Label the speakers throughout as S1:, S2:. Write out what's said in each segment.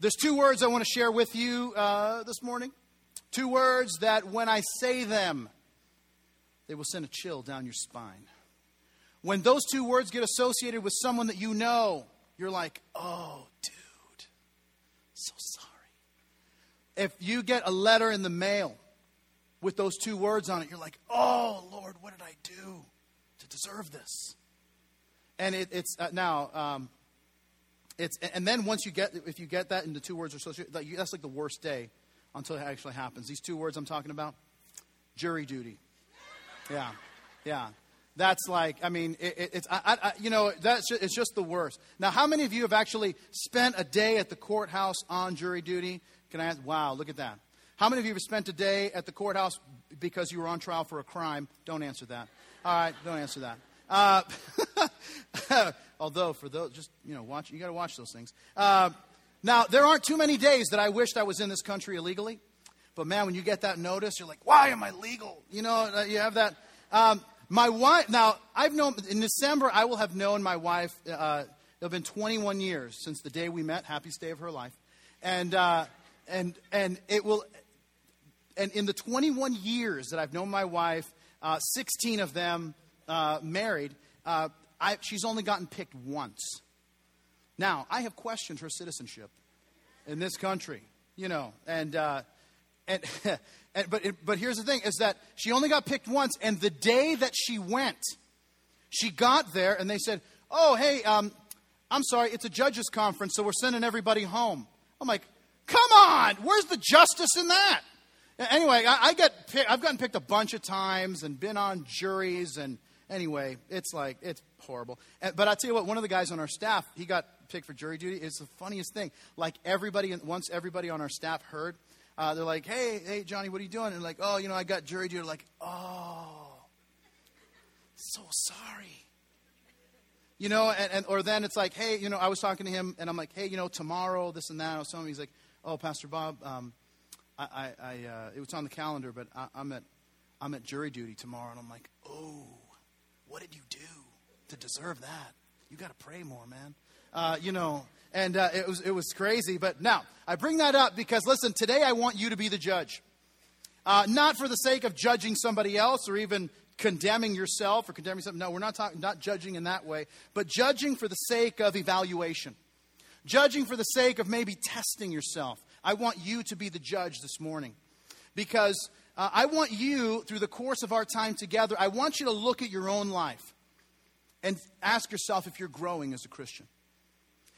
S1: there's two words I want to share with you uh, this morning. Two words that when I say them, they will send a chill down your spine. When those two words get associated with someone that you know, you're like, oh, dude, so sorry. If you get a letter in the mail with those two words on it, you're like, oh, Lord, what did I do to deserve this? And it, it's uh, now, um, it's, and then once you get, if you get that into two words or so, that's like the worst day until it actually happens. These two words I'm talking about jury duty. Yeah, yeah. That's like, I mean, it, it's, I, I, you know, that's just, it's just the worst. Now, how many of you have actually spent a day at the courthouse on jury duty? Can I ask? Wow, look at that. How many of you have spent a day at the courthouse because you were on trial for a crime? Don't answer that. All right, don't answer that. Uh, although, for those, just, you know, watch, you got to watch those things. Uh, now, there aren't too many days that I wished I was in this country illegally. But man, when you get that notice, you're like, why am I legal? You know, uh, you have that. Um, my wife, now, I've known, in December, I will have known my wife, uh, it'll been 21 years since the day we met, happiest day of her life. And, uh, and, and it will, and in the 21 years that I've known my wife, uh, 16 of them uh, married, uh, I, she's only gotten picked once. Now, I have questioned her citizenship in this country, you know, and, uh, and, and but, but here's the thing is that she only got picked once, and the day that she went, she got there and they said, Oh, hey, um, I'm sorry, it's a judges' conference, so we're sending everybody home. I'm like, Come on, where's the justice in that? Anyway, I, I get I've gotten picked a bunch of times and been on juries, and anyway, it's like, it's horrible. But i tell you what, one of the guys on our staff, he got picked for jury duty. It's the funniest thing. Like everybody, once everybody on our staff heard, uh, they're like, "Hey, hey, Johnny, what are you doing?" And like, "Oh, you know, I got jury duty." Like, "Oh, so sorry." You know, and, and or then it's like, "Hey, you know, I was talking to him, and I'm like, hey, you know, tomorrow, this and that." I was telling him, he's like, "Oh, Pastor Bob, um, I, I, I uh, it was on the calendar, but I, I'm at, I'm at jury duty tomorrow." And I'm like, "Oh, what did you do to deserve that? You got to pray more, man." Uh, you know, and uh, it was it was crazy. But now I bring that up because listen, today I want you to be the judge, uh, not for the sake of judging somebody else or even condemning yourself or condemning something. No, we're not talking not judging in that way, but judging for the sake of evaluation, judging for the sake of maybe testing yourself. I want you to be the judge this morning because uh, I want you, through the course of our time together, I want you to look at your own life and ask yourself if you're growing as a Christian.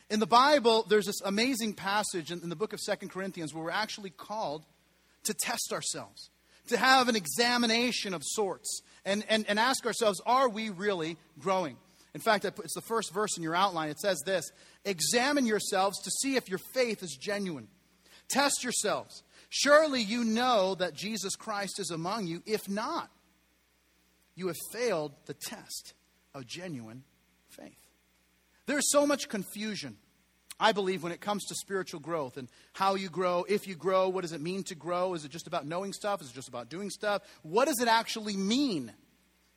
S1: In the Bible, there's this amazing passage in, in the book of Second Corinthians where we're actually called to test ourselves, to have an examination of sorts, and, and, and ask ourselves, are we really growing? In fact, it's the first verse in your outline. It says this Examine yourselves to see if your faith is genuine. Test yourselves. Surely you know that Jesus Christ is among you. If not, you have failed the test of genuine faith. There's so much confusion, I believe, when it comes to spiritual growth and how you grow, if you grow, what does it mean to grow? Is it just about knowing stuff? Is it just about doing stuff? What does it actually mean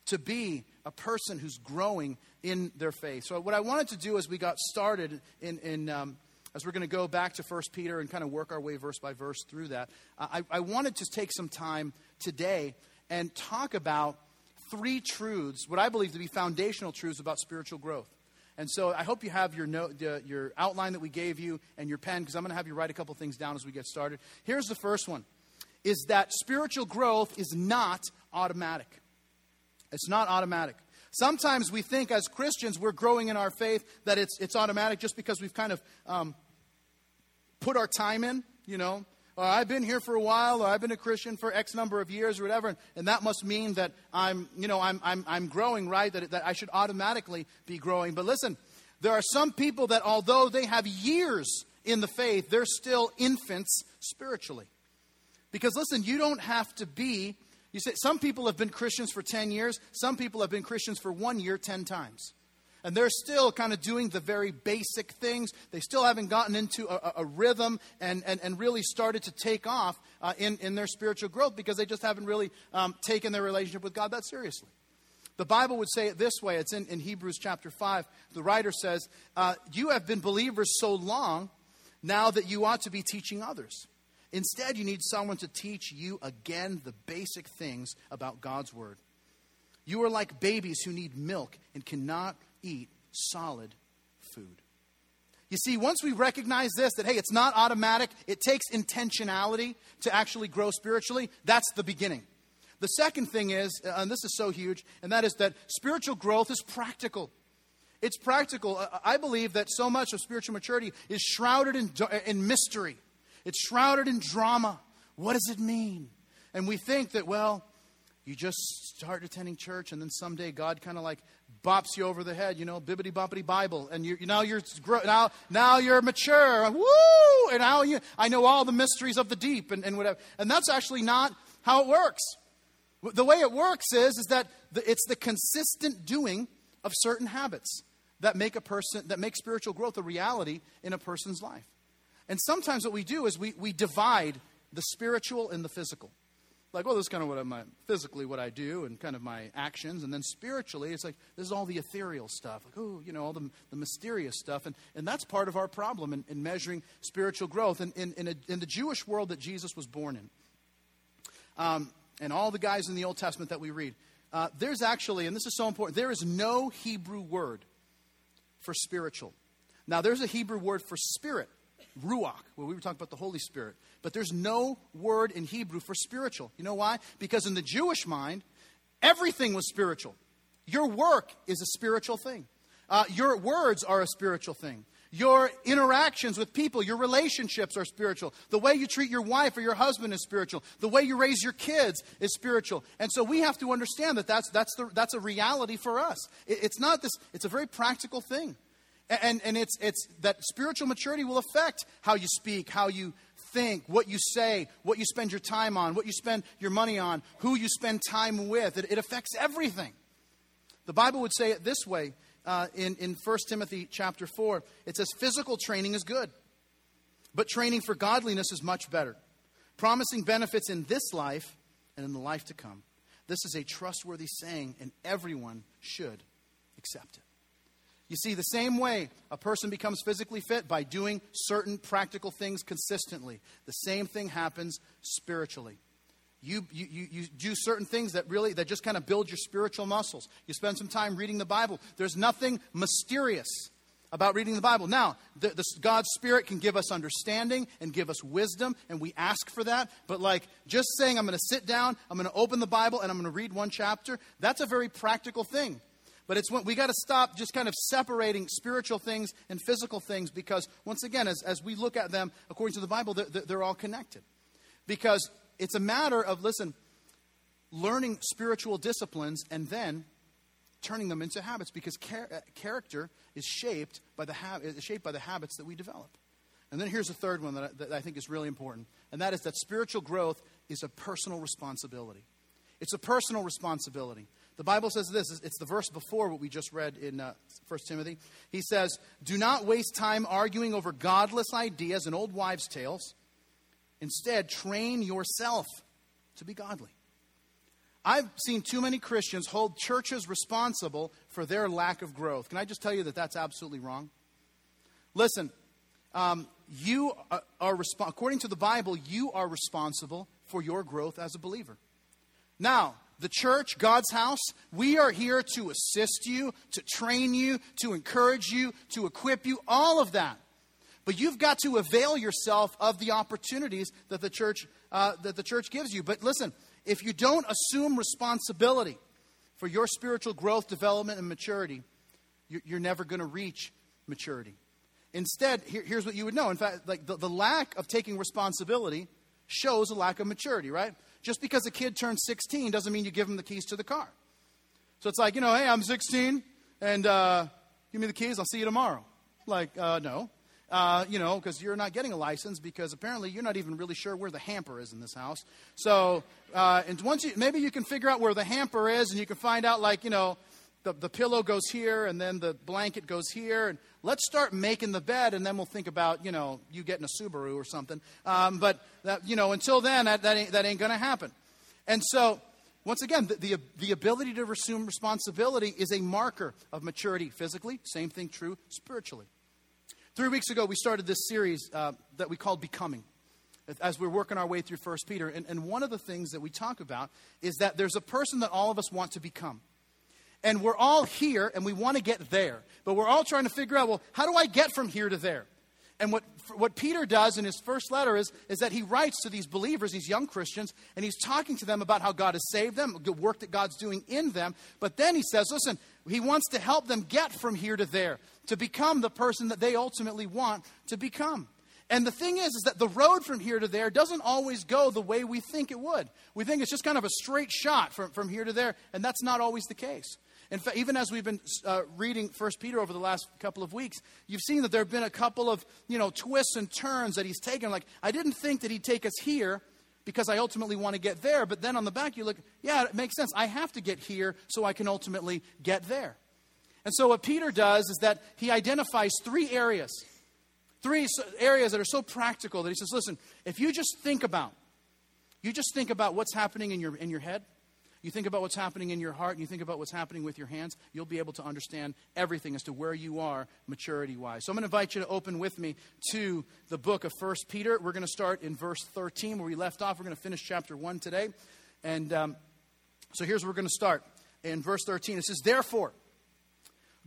S1: to be a person who's growing in their faith? So, what I wanted to do as we got started in, in um, as we're going to go back to 1 Peter and kind of work our way verse by verse through that, I, I wanted to take some time today and talk about three truths, what I believe to be foundational truths about spiritual growth. And so I hope you have your, note, uh, your outline that we gave you and your pen because I'm going to have you write a couple things down as we get started. Here's the first one is that spiritual growth is not automatic. It's not automatic. Sometimes we think as Christians we're growing in our faith that it's, it's automatic just because we've kind of um, put our time in, you know or I've been here for a while, or I've been a Christian for X number of years, or whatever, and that must mean that I'm, you know, I'm, I'm, I'm growing, right? That, that I should automatically be growing. But listen, there are some people that although they have years in the faith, they're still infants spiritually. Because listen, you don't have to be, you say, some people have been Christians for 10 years, some people have been Christians for one year 10 times and they're still kind of doing the very basic things. They still haven't gotten into a, a rhythm and, and, and really started to take off uh, in, in their spiritual growth because they just haven't really um, taken their relationship with God that seriously. The Bible would say it this way it's in, in Hebrews chapter 5. The writer says, uh, You have been believers so long now that you ought to be teaching others. Instead, you need someone to teach you again the basic things about God's Word. You are like babies who need milk and cannot eat solid food. You see, once we recognize this, that hey, it's not automatic, it takes intentionality to actually grow spiritually, that's the beginning. The second thing is, uh, and this is so huge, and that is that spiritual growth is practical. It's practical. Uh, I believe that so much of spiritual maturity is shrouded in, in mystery, it's shrouded in drama. What does it mean? And we think that, well, you just start attending church and then someday God kind of like bops you over the head, you know, bibbity boppity Bible, and you now you're now now you're mature, woo, and now you I know all the mysteries of the deep and, and whatever, and that's actually not how it works. The way it works is is that the, it's the consistent doing of certain habits that make a person that make spiritual growth a reality in a person's life, and sometimes what we do is we we divide the spiritual and the physical like, well, this is kind of what I'm physically what I do and kind of my actions. And then spiritually, it's like this is all the ethereal stuff. Like, oh, you know, all the, the mysterious stuff. And, and that's part of our problem in, in measuring spiritual growth. And in, in, a, in the Jewish world that Jesus was born in, um, and all the guys in the Old Testament that we read, uh, there's actually, and this is so important, there is no Hebrew word for spiritual. Now, there's a Hebrew word for spirit ruach, where we were talking about the Holy Spirit. But there's no word in Hebrew for spiritual. You know why? Because in the Jewish mind, everything was spiritual. Your work is a spiritual thing, uh, your words are a spiritual thing. Your interactions with people, your relationships are spiritual. The way you treat your wife or your husband is spiritual. The way you raise your kids is spiritual. And so we have to understand that that's, that's, the, that's a reality for us. It, it's not this, it's a very practical thing. And, and it's, it's that spiritual maturity will affect how you speak, how you think, what you say, what you spend your time on, what you spend your money on, who you spend time with. It, it affects everything. The Bible would say it this way uh, in, in 1 Timothy chapter 4. It says, Physical training is good, but training for godliness is much better, promising benefits in this life and in the life to come. This is a trustworthy saying, and everyone should accept it. You see, the same way a person becomes physically fit by doing certain practical things consistently, the same thing happens spiritually. You, you, you, you do certain things that really that just kind of build your spiritual muscles. You spend some time reading the Bible. There's nothing mysterious about reading the Bible. Now, the, the, God's Spirit can give us understanding and give us wisdom, and we ask for that. But, like, just saying, I'm going to sit down, I'm going to open the Bible, and I'm going to read one chapter, that's a very practical thing. But it's when we got to stop just kind of separating spiritual things and physical things because, once again, as, as we look at them according to the Bible, they're, they're all connected. Because it's a matter of, listen, learning spiritual disciplines and then turning them into habits because char- uh, character is shaped by, the ha- is shaped by the habits that we develop. And then here's a third one that I, that I think is really important, and that is that spiritual growth is a personal responsibility. It's a personal responsibility. The Bible says this it's the verse before what we just read in uh, 1 Timothy. He says, Do not waste time arguing over godless ideas and old wives' tales. Instead, train yourself to be godly. I've seen too many Christians hold churches responsible for their lack of growth. Can I just tell you that that's absolutely wrong? Listen, um, you are, are resp- according to the Bible, you are responsible for your growth as a believer. Now, the church, God's house, we are here to assist you, to train you, to encourage you, to equip you, all of that. But you've got to avail yourself of the opportunities that the church uh, that the church gives you. But listen, if you don't assume responsibility for your spiritual growth, development, and maturity, you're never going to reach maturity. Instead, here, here's what you would know. In fact, like the lack of taking responsibility shows a lack of maturity, right? Just because a kid turns 16 doesn't mean you give him the keys to the car. So it's like, you know, hey, I'm 16 and uh, give me the keys, I'll see you tomorrow. Like, uh, no. Uh, you know, because you're not getting a license because apparently you're not even really sure where the hamper is in this house. So, uh, and once you, maybe you can figure out where the hamper is and you can find out, like, you know, the, the pillow goes here and then the blanket goes here. And let's start making the bed and then we'll think about, you know, you getting a Subaru or something. Um, but, that, you know, until then, that, that ain't, that ain't going to happen. And so, once again, the, the, the, ability to assume responsibility is a marker of maturity physically. Same thing true spiritually. Three weeks ago, we started this series uh, that we called Becoming as we're working our way through First Peter. And, and one of the things that we talk about is that there's a person that all of us want to become. And we're all here and we want to get there. But we're all trying to figure out, well, how do I get from here to there? And what, what Peter does in his first letter is, is that he writes to these believers, these young Christians, and he's talking to them about how God has saved them, the work that God's doing in them. But then he says, listen, he wants to help them get from here to there, to become the person that they ultimately want to become. And the thing is, is that the road from here to there doesn't always go the way we think it would. We think it's just kind of a straight shot from, from here to there, and that's not always the case. In fact, even as we've been uh, reading First Peter over the last couple of weeks, you've seen that there have been a couple of you know twists and turns that he's taken. Like I didn't think that he'd take us here because I ultimately want to get there. But then on the back, you look, yeah, it makes sense. I have to get here so I can ultimately get there. And so what Peter does is that he identifies three areas, three areas that are so practical that he says, listen, if you just think about, you just think about what's happening in your in your head you think about what's happening in your heart and you think about what's happening with your hands, you'll be able to understand everything as to where you are maturity wise. So I'm going to invite you to open with me to the book of First Peter. We're going to start in verse 13 where we left off. We're going to finish chapter 1 today. And um, so here's where we're going to start. In verse 13, it says, Therefore,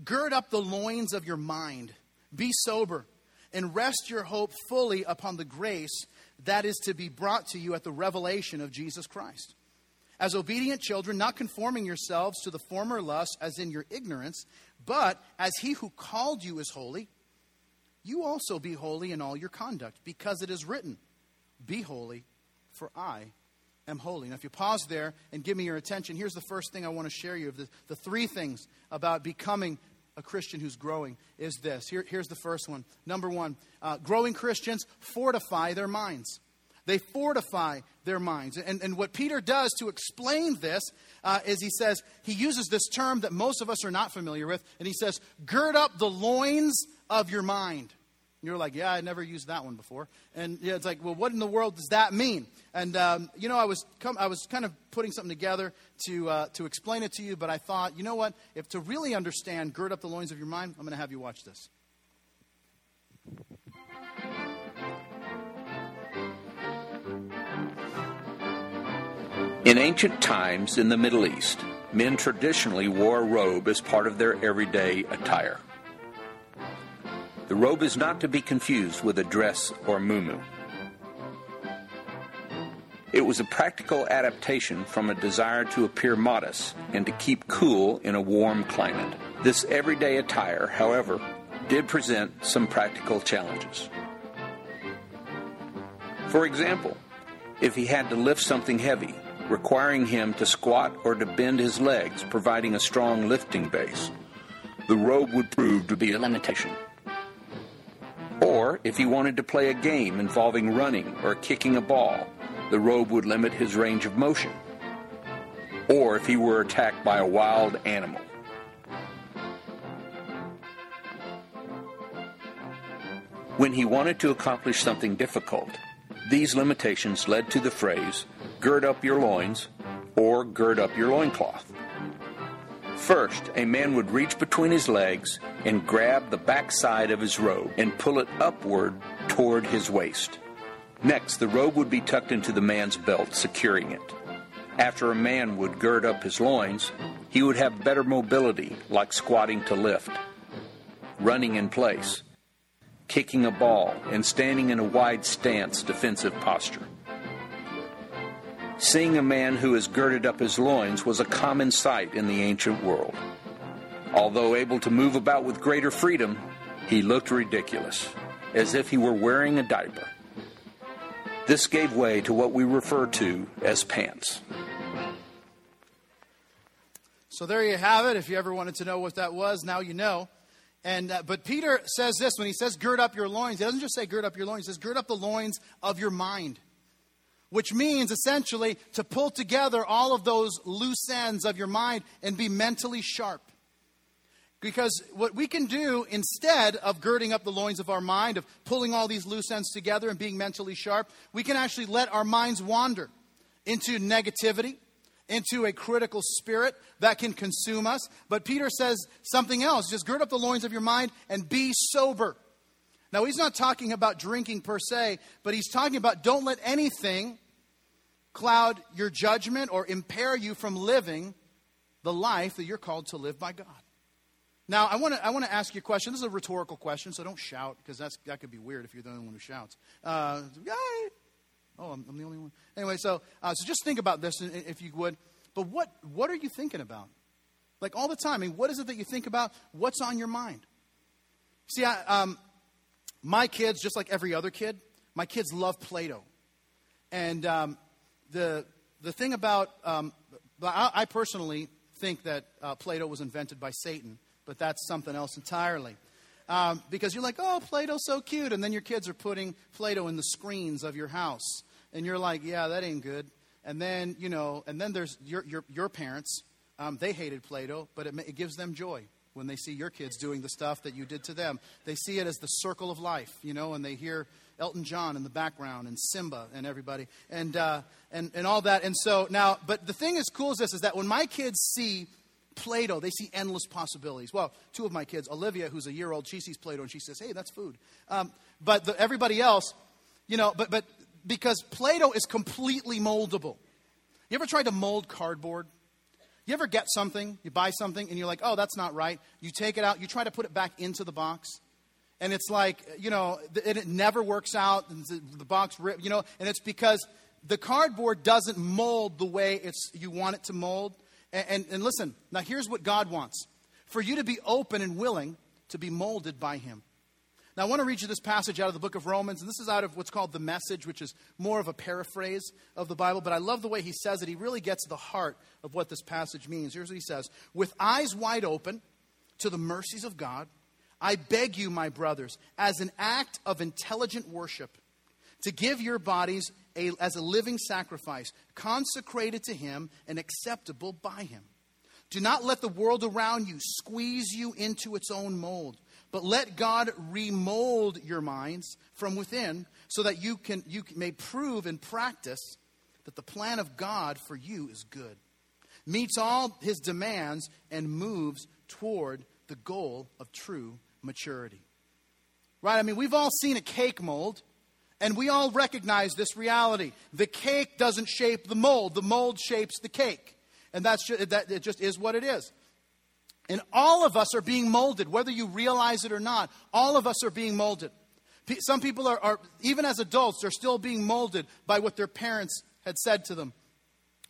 S1: gird up the loins of your mind, be sober, and rest your hope fully upon the grace that is to be brought to you at the revelation of Jesus Christ. As obedient children, not conforming yourselves to the former lust as in your ignorance, but as he who called you is holy, you also be holy in all your conduct, because it is written, Be holy, for I am holy. Now, if you pause there and give me your attention, here's the first thing I want to share you of the, the three things about becoming a Christian who's growing is this. Here, here's the first one. Number one, uh, growing Christians fortify their minds. They fortify their minds. And, and what Peter does to explain this uh, is he says, he uses this term that most of us are not familiar with, and he says, gird up the loins of your mind. You're like, yeah, I never used that one before. And yeah, it's like, well, what in the world does that mean? And um, you know, I was com- I was kind of putting something together to uh, to explain it to you, but I thought, you know what? If to really understand, gird up the loins of your mind, I'm going to have you watch this.
S2: In ancient times in the Middle East, men traditionally wore a robe as part of their everyday attire. The robe is not to be confused with a dress or muumuu. It was a practical adaptation from a desire to appear modest and to keep cool in a warm climate. This everyday attire, however, did present some practical challenges. For example, if he had to lift something heavy, requiring him to squat or to bend his legs, providing a strong lifting base. The robe would prove to be a limitation. Or, if he wanted to play a game involving running or kicking a ball, the robe would limit his range of motion. Or if he were attacked by a wild animal. When he wanted to accomplish something difficult, these limitations led to the phrase, gird up your loins, or gird up your loincloth. First, a man would reach between his legs and grab the backside of his robe and pull it upward toward his waist. Next, the robe would be tucked into the man's belt, securing it. After a man would gird up his loins, he would have better mobility, like squatting to lift, running in place, kicking a ball, and standing in a wide stance defensive posture. Seeing a man who has girded up his loins was a common sight in the ancient world. Although able to move about with greater freedom, he looked ridiculous, as if he were wearing a diaper. This gave way to what we refer to as pants.
S1: So there you have it. If you ever wanted to know what that was, now you know. And uh, but Peter says this when he says gird up your loins. He doesn't just say gird up your loins. He says gird up the loins of your mind which means essentially to pull together all of those loose ends of your mind and be mentally sharp. Because what we can do instead of girding up the loins of our mind, of pulling all these loose ends together and being mentally sharp, we can actually let our minds wander into negativity, into a critical spirit that can consume us. But Peter says something else just gird up the loins of your mind and be sober. Now, he's not talking about drinking per se, but he's talking about don't let anything cloud your judgment or impair you from living the life that you're called to live by God. Now, I want to I want to ask you a question. This is a rhetorical question, so don't shout because that could be weird if you're the only one who shouts. Uh! Oh, I'm, I'm, the only one. Anyway, so uh, so just think about this if you would. But what what are you thinking about? Like all the time. I mean, what is it that you think about? What's on your mind? See, I, um, my kids, just like every other kid, my kids love Play-Doh, and um, the the thing about um, I, I, personally think that uh, Play-Doh was invented by Satan but that's something else entirely. Um, because you're like, oh, Play Doh's so cute. And then your kids are putting Play Doh in the screens of your house. And you're like, yeah, that ain't good. And then, you know, and then there's your, your, your parents. Um, they hated Play Doh, but it, it gives them joy when they see your kids doing the stuff that you did to them. They see it as the circle of life, you know, and they hear Elton John in the background and Simba and everybody and, uh, and, and all that. And so now, but the thing is cool is this is that when my kids see Play Doh, they see endless possibilities. Well, two of my kids, Olivia, who's a year old, she sees Play Doh and she says, hey, that's food. Um, but the, everybody else, you know, but, but because Play Doh is completely moldable. You ever tried to mold cardboard? You ever get something, you buy something, and you're like, oh, that's not right. You take it out, you try to put it back into the box, and it's like, you know, and it never works out, and the box rip, you know, and it's because the cardboard doesn't mold the way it's, you want it to mold. And, and, and listen, now here's what God wants for you to be open and willing to be molded by Him. Now, I want to read you this passage out of the book of Romans, and this is out of what's called the message, which is more of a paraphrase of the Bible, but I love the way he says it. He really gets the heart of what this passage means. Here's what he says With eyes wide open to the mercies of God, I beg you, my brothers, as an act of intelligent worship, to give your bodies a, as a living sacrifice, consecrated to Him and acceptable by Him. Do not let the world around you squeeze you into its own mold, but let God remold your minds from within so that you, can, you may prove and practice that the plan of God for you is good, meets all His demands, and moves toward the goal of true maturity. Right? I mean, we've all seen a cake mold. And we all recognize this reality. The cake doesn't shape the mold, the mold shapes the cake. And that's just, that, it just is what it is. And all of us are being molded, whether you realize it or not. All of us are being molded. Some people are, are, even as adults, they're still being molded by what their parents had said to them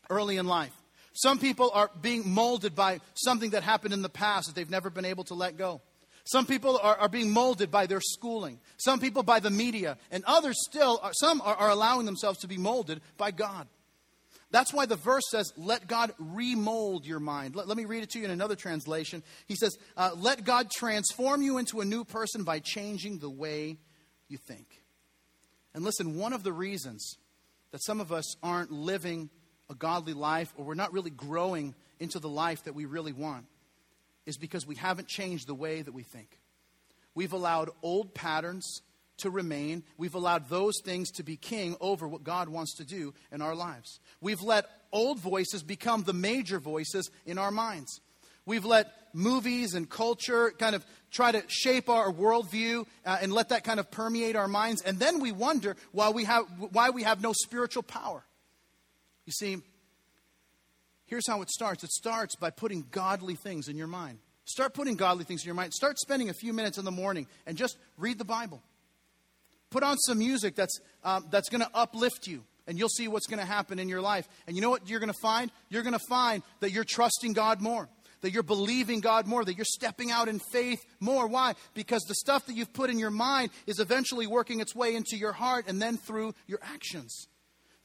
S1: early in life. Some people are being molded by something that happened in the past that they've never been able to let go. Some people are, are being molded by their schooling, some people by the media, and others still, are, some are, are allowing themselves to be molded by God. That's why the verse says, let God remold your mind. Let, let, me read it to you in another translation. He says, uh, let God transform you into a new person by changing the way you think. And listen, one of the reasons that some of us aren't living a godly life or we're not really growing into the life that we really want is because we haven't changed the way that we think. We've allowed old patterns to remain. We've allowed those things to be king over what God wants to do in our lives. We've let old voices become the major voices in our minds. We've let movies and culture kind of try to shape our worldview uh, and let that kind of permeate our minds. And then we wonder why we have, why we have no spiritual power. You see, Here's how it starts it starts by putting godly things in your mind. Start putting godly things in your mind. Start spending a few minutes in the morning and just read the Bible. Put on some music that's, um, that's going to uplift you, and you'll see what's going to happen in your life. And you know what you're going to find? You're going to find that you're trusting God more, that you're believing God more, that you're stepping out in faith more. Why? Because the stuff that you've put in your mind is eventually working its way into your heart and then through your actions.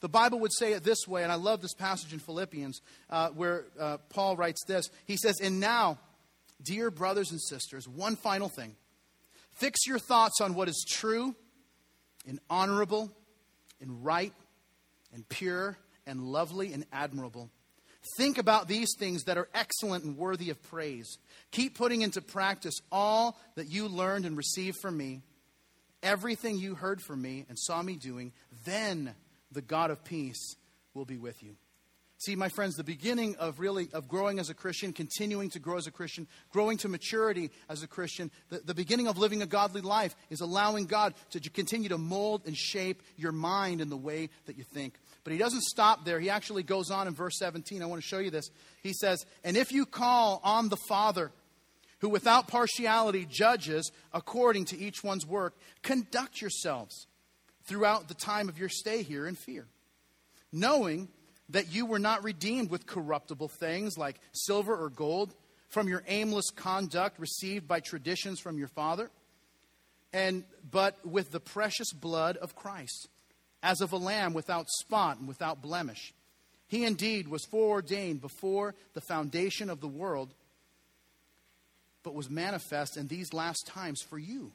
S1: The Bible would say it this way, and I love this passage in Philippians uh, where uh, Paul writes this. He says, And now, dear brothers and sisters, one final thing. Fix your thoughts on what is true and honorable and right and pure and lovely and admirable. Think about these things that are excellent and worthy of praise. Keep putting into practice all that you learned and received from me, everything you heard from me and saw me doing. Then the God of peace will be with you. See, my friends, the beginning of really of growing as a Christian, continuing to grow as a Christian, growing to maturity as a Christian, the, the beginning of living a godly life is allowing God to continue to mold and shape your mind in the way that you think. But he doesn't stop there. He actually goes on in verse 17. I want to show you this. He says, And if you call on the Father, who without partiality judges according to each one's work, conduct yourselves throughout the time of your stay here in fear, knowing that you were not redeemed with corruptible things like silver or gold from your aimless conduct received by traditions from your father, and but with the precious blood of Christ, as of a lamb without spot and without blemish. He indeed was foreordained before the foundation of the world, but was manifest in these last times for you,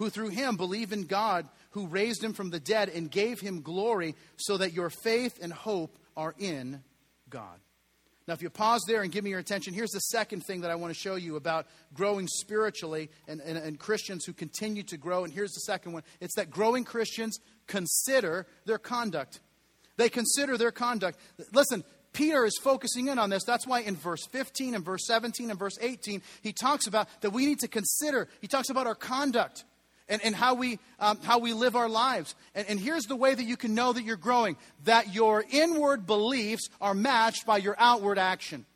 S1: who through him believe in God who raised him from the dead and gave him glory, so that your faith and hope are in God. Now, if you pause there and give me your attention, here's the second thing that I want to show you about growing spiritually and, and, and, Christians who continue to grow. And here's the second one it's that growing Christians consider their conduct. They consider their conduct. Listen, Peter is focusing in on this. That's why in verse 15 and verse 17 and verse 18, he talks about that we need to consider, he talks about our conduct and, and how, we, um, how we live our lives. And, and here's the way that you can know that you're growing that your inward beliefs are matched by your outward action.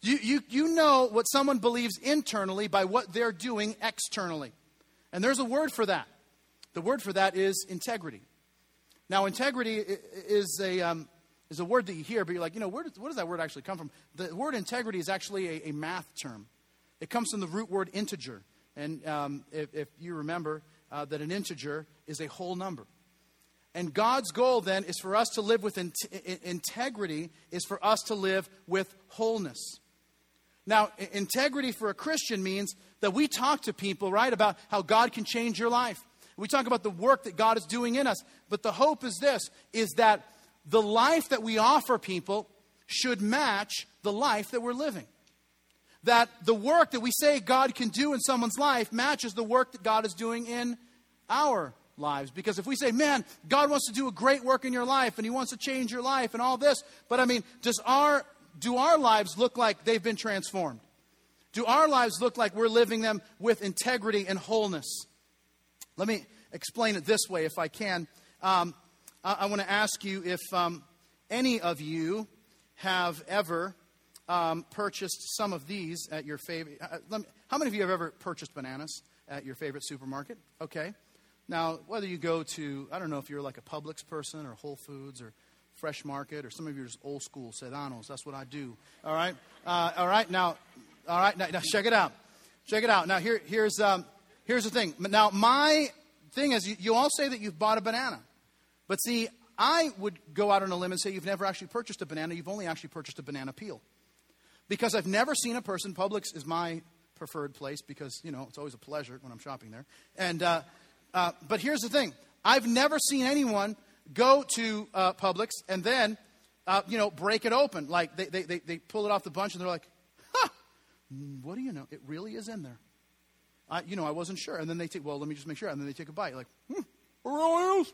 S1: You, you, you know what someone believes internally by what they're doing externally. And there's a word for that. The word for that is integrity. Now, integrity is a, um, is a word that you hear, but you're like, you know, where does, where does that word actually come from? The word integrity is actually a, a math term. It comes from the root word integer. And um, if, if, you remember uh, that an integer is a whole number. And God's goal then is for us to live with in- integrity, is for us to live with wholeness. Now, integrity for a Christian means that we talk to people, right, about how God can change your life. We talk about the work that God is doing in us. But the hope is this is that the life that we offer people should match the life that we're living that the work that we say God can do in someone's life matches the work that God is doing in our lives. Because if we say, man, God wants to do a great work in your life and He wants to change your life and all this, but I mean, does our, do our lives look like they've been transformed? Do our lives look like we're living them with integrity and wholeness? Let me explain it this way, if I can. Um, I, I want to ask you if um, any of you have ever um, purchased some of these at your favorite. Uh, how many of you have ever purchased bananas at your favorite supermarket? Okay. Now, whether you go to, I don't know if you're like a Publix person or Whole Foods or Fresh Market, or some of you are just old school Sedano's. That's what I do. All right. Uh, all right. Now, all right. Now, now, check it out. Check it out. Now, here, here's, um, here's the thing. Now, my thing is, you, you all say that you've bought a banana. But see, I would go out on a limb and say you've never actually purchased a banana. You've only actually purchased a banana peel because I've never seen a person, Publix is my preferred place because, you know, it's always a pleasure when I'm shopping there. And, uh, uh, but here's the thing I've never seen anyone go to uh, Publix and then, uh, you know, break it open. Like they, they, they, pull it off the bunch and they're like, huh, what do you know? It really is in there. I, you know, I wasn't sure. And then they take, well, let me just make sure. And then they take a bite. Like, hmm, it really is.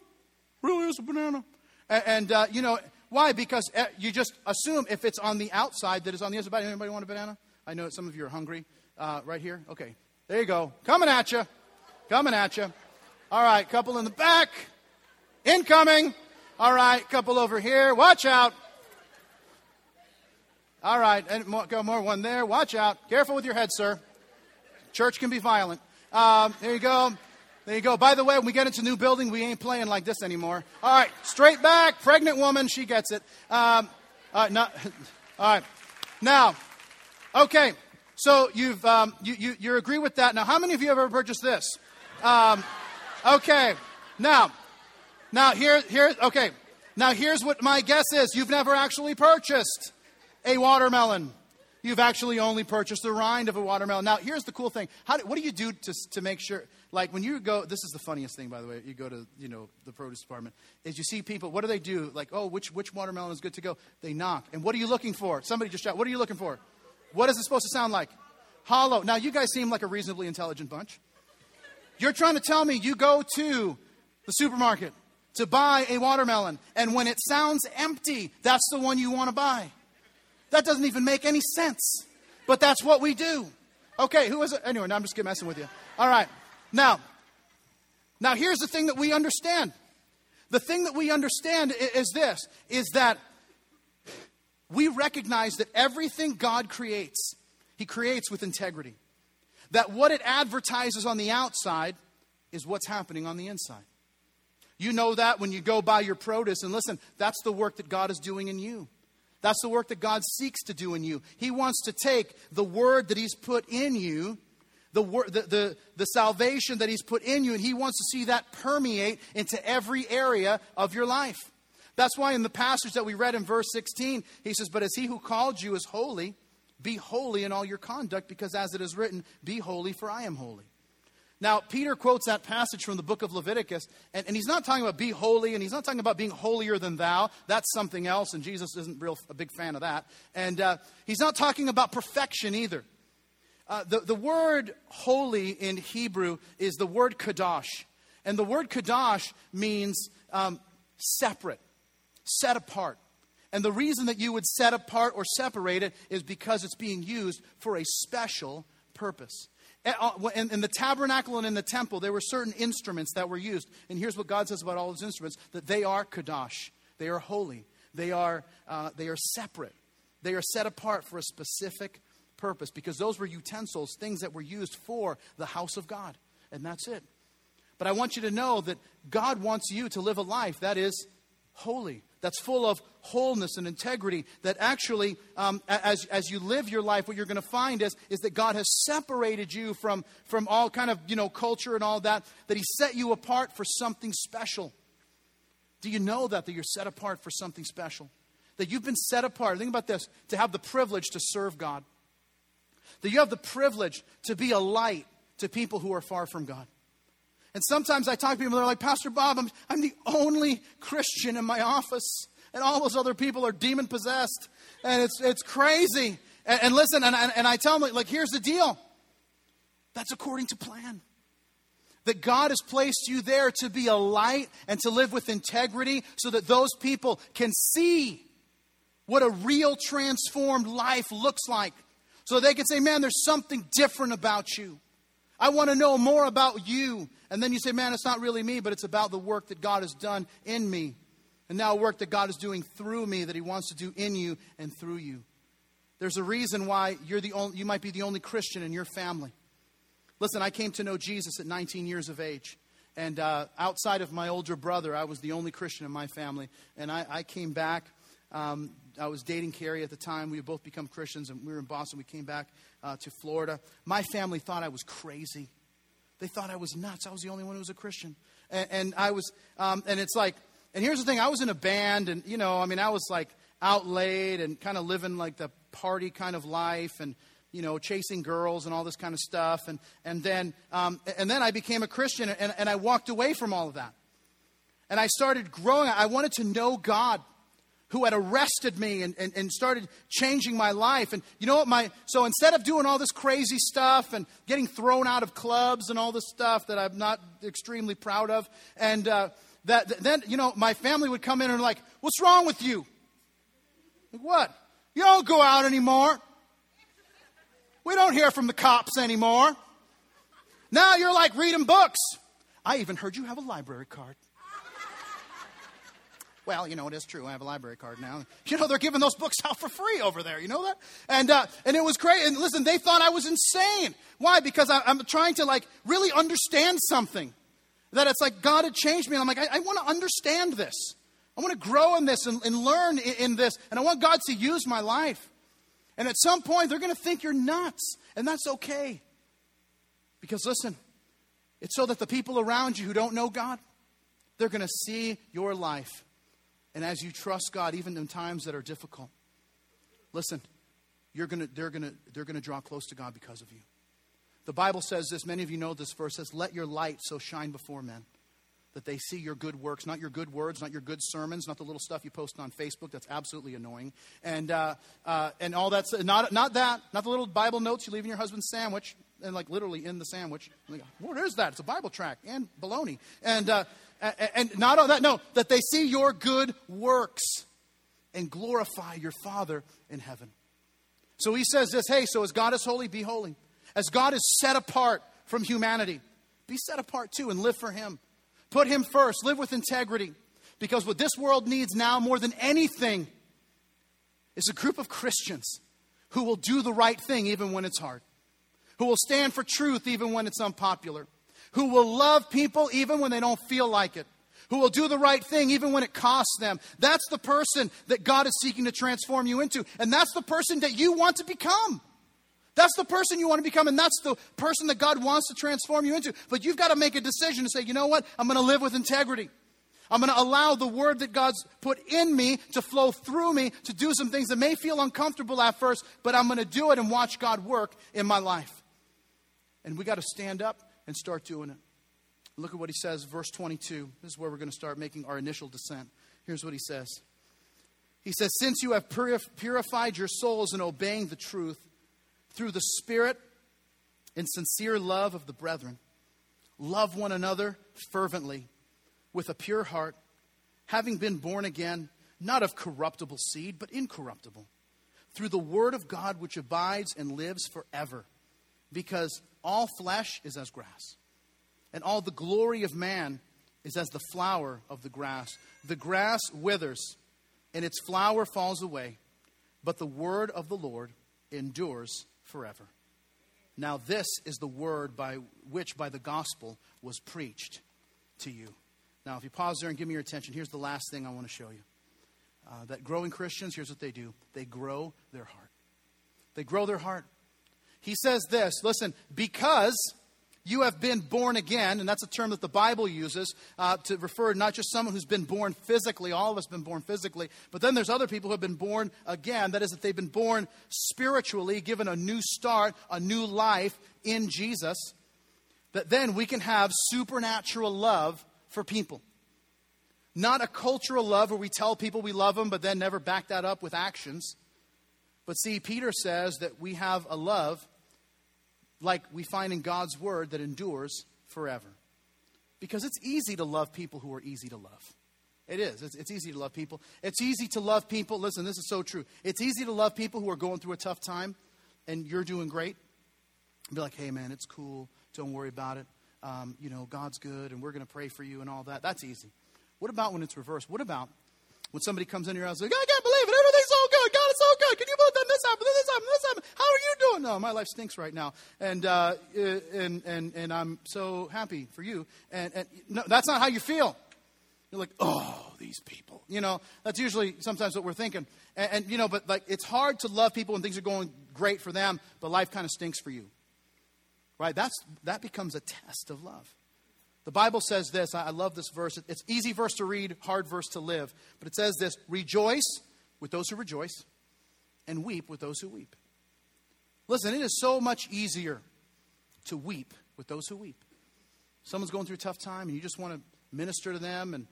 S1: Really is a banana. And, and uh, you know, why? Because eh, you just assume if it's on the outside that it's on the inside. Anybody want a banana? I know some of you are hungry. Uh, right here? Okay. There you go. Coming at you. Coming at you. All right. Couple in the back. Incoming. All right. Couple over here. Watch out. All right. And more, go more. One there. Watch out. Careful with your head, sir. Church can be violent. Um, there you go. There you go. By the way, when we get into new building, we ain't playing like this anymore. All right, straight back, pregnant woman, she gets it. Um, all, right, all right, now, okay. So you've um, you, you you agree with that. Now, how many of you have ever purchased this? Um, okay, now, now here here okay. Now here's what my guess is: you've never actually purchased a watermelon. You've actually only purchased the rind of a watermelon. Now, here's the cool thing: How what do you do to to make sure? Like when you go this is the funniest thing by the way you go to you know the produce department is you see people what do they do like oh which which watermelon is good to go they knock and what are you looking for somebody just shout what are you looking for what is it supposed to sound like hollow now you guys seem like a reasonably intelligent bunch you're trying to tell me you go to the supermarket to buy a watermelon. And when it sounds empty, that's the one you want to buy. That doesn't even make any sense. But that's what we do. Okay, who is it? Anyway, now I'm just messing with you. All right. Now, now here's the thing that we understand. The thing that we understand is this is that we recognize that everything God creates, He creates with integrity. That what it advertises on the outside is what's happening on the inside. You know that when you go buy your produce, and listen, that's the work that God is doing in you. That's the work that God seeks to do in you. He wants to take the word that He's put in you, the, the, the, the salvation that He's put in you, and He wants to see that permeate into every area of your life. That's why in the passage that we read in verse 16, He says, But as He who called you is holy, be holy in all your conduct, because as it is written, Be holy, for I am holy. Now, Peter quotes that passage from the book of Leviticus, and, and, he's not talking about be holy, and he's not talking about being holier than thou. That's something else, and Jesus isn't real a big fan of that. And uh, he's not talking about perfection either. Uh, the, the word holy in Hebrew is the word kadosh. And the word kadosh means um, separate, set apart. And the reason that you would set apart or separate it is because it's being used for a special purpose. Uh, in, in the tabernacle and in the temple, there were certain instruments that were used. And here's what God says about all those instruments that they are kadosh, they are holy, they are, uh, they are separate, they are set apart for a specific purpose because those were utensils, things that were used for the house of God. And that's it. But I want you to know that God wants you to live a life that is holy, that's full of wholeness and integrity. That actually, um, as, as you live your life, what you're going to find is, is that God has separated you from, from all kind of, you know, culture and all that, that He set you apart for something special. Do you know that, that you're set apart for something special? That you've been set apart, think about this, to have the privilege to serve God. That you have the privilege to be a light to people who are far from God. And sometimes I talk to people, they're like, Pastor Bob, I'm, I'm the only Christian in my office, and all those other people are demon possessed. And it's, it's crazy. And, and listen, and, and, and I tell them, like, here's the deal that's according to plan. That God has placed you there to be a light and to live with integrity so that those people can see what a real transformed life looks like. So they can say, man, there's something different about you. I want to know more about you. And then you say, man, it's not really me, but it's about the work that God has done in me. And now work that God is doing through me that He wants to do in you and through you. There's a reason why you're the only, you might be the only Christian in your family. Listen, I came to know Jesus at 19 years of age. And uh, outside of my older brother, I was the only Christian in my family. And I, I came back. Um, I was dating Carrie at the time. We had both become Christians, and we were in Boston. We came back uh, to Florida. My family thought I was crazy. They thought I was nuts. I was the only one who was a Christian. And, and I was, um, and it's like, and here's the thing I was in a band, and, you know, I mean, I was like out late and kind of living like the party kind of life and, you know, chasing girls and all this kind of stuff. And, and, then, um, and then I became a Christian, and, and I walked away from all of that. And I started growing. I wanted to know God who had arrested me and, and, and, started changing my life. And you know what? My, so instead of doing all this crazy stuff and getting thrown out of clubs and all this stuff that I'm not extremely proud of, and uh, that, then, you know, my family would come in and like, what's wrong with you? Like, what? You don't go out anymore. We don't hear from the cops anymore. Now you're like reading books. I even heard you have a library card. Well, you know, it is true. I have a library card now. You know, they're giving those books out for free over there. You know that? And, uh, and it was great. And listen, they thought I was insane. Why? Because I, am trying to, like, really understand something. That it's like God had changed me. And I'm like, I, I want to understand this. I want to grow in this and, and learn in, in this. And I want God to use my life. And at some point, they're going to think you're nuts. And that's okay. Because listen, it's so that the people around you who don't know God, they're going to see your life and as you trust God, even in times that are difficult, listen, you're gonna, they're gonna, they're gonna draw close to God because of you. The Bible says this, many of you know this verse, says, Let your light so shine before men that they see your good works, not your good words, not your good sermons, not the little stuff you post on Facebook. That's absolutely annoying. And, uh, uh, and all that's, not, not that, not the little Bible notes you leave in your husband's sandwich, and like literally in the sandwich. Like, what is that? It's a Bible track and baloney. And, uh, And not only that, no, that they see your good works and glorify your Father in heaven. So he says this hey, so as God is holy, be holy. As God is set apart from humanity, be set apart too and live for Him. Put Him first, live with integrity. Because what this world needs now more than anything is a group of Christians who will do the right thing even when it's hard, who will stand for truth even when it's unpopular, who will love people even when they don't feel like it, who will do the right thing even when it costs them. That's the person that God is seeking to transform you into. And that's the person that you want to become. That's the person you want to become, and that's the person that God wants to transform you into. But you've got to make a decision to say, you know what? I'm going to live with integrity. I'm going to allow the word that God's put in me to flow through me to do some things that may feel uncomfortable at first, but I'm going to do it and watch God work in my life. And we got to stand up and start doing it. Look at what he says, verse 22. This is where we're going to start making our initial descent. Here's what he says He says, Since you have purified your souls in obeying the truth through the Spirit and sincere love of the brethren, love one another fervently with a pure heart, having been born again, not of corruptible seed, but incorruptible, through the word of God which abides and lives forever. Because all flesh is as grass and all the glory of man is as the flower of the grass. The grass withers, and its flower falls away, but the word of the Lord endures forever. Now, this is the word by which, by the gospel, was preached to you. Now, if you pause there and give me your attention, here's the last thing I want to show you. Uh, that growing Christians, here's what they do they grow their heart. They grow their heart. He says this listen, because you have been born again, and that's a term that the Bible uses uh, to refer not just someone who's been born physically, all of us have been born physically, but then there's other people who have been born again. That is, that they've been born spiritually, given a new start, a new life in Jesus, that then we can have supernatural love for people. Not a cultural love where we tell people we love them, but then never back that up with actions. But see, Peter says that we have a love like we find in God's word that endures forever. Because it's easy to love people who are easy to love. It is. It's, it's, easy to love people. It's easy to love people. Listen, this is so true. It's easy to love people who are going through a tough time and you're doing great. Be like, hey, man, it's cool. Don't worry about it. Um, you know, God's good and we're going to pray for you and all that. That's easy. What about when it's reversed? What about when somebody comes in your house like, I can't believe Everything's so good. God is so good. Can you believe that this happened, this happened, this happened? How are you doing? No, my life stinks right now. And, uh, and, and, and I'm so happy for you. And, and no, that's not how you feel. You're like, oh, these people. You know, that's usually sometimes what we're thinking. And, and, you know, but like, it's hard to love people when things are going great for them, but life kind of stinks for you. Right? That's, that becomes a test of love. The Bible says this. I love this verse. It's easy verse to read, hard verse to live. But it says this Rejoice with those who rejoice, and weep with those who weep. Listen, it is so much easier to weep with those who weep. Someone's going through a tough time, and you just want to minister to them and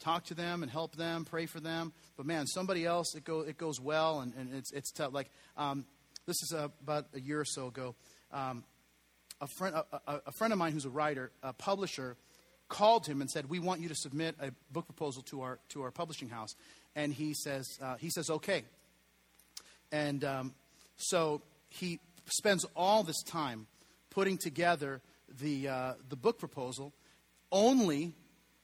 S1: talk to them and help them, pray for them. But man, somebody else, it, go, it goes well, and, and it's, it's tough. Like, um, this is uh, about a year or so ago. Um, a friend, a, a, a friend of mine who's a writer, a publisher, called him and said, "We want you to submit a book proposal to our to our publishing house." And he says, uh, "He says okay." And um, so he spends all this time putting together the uh, the book proposal, only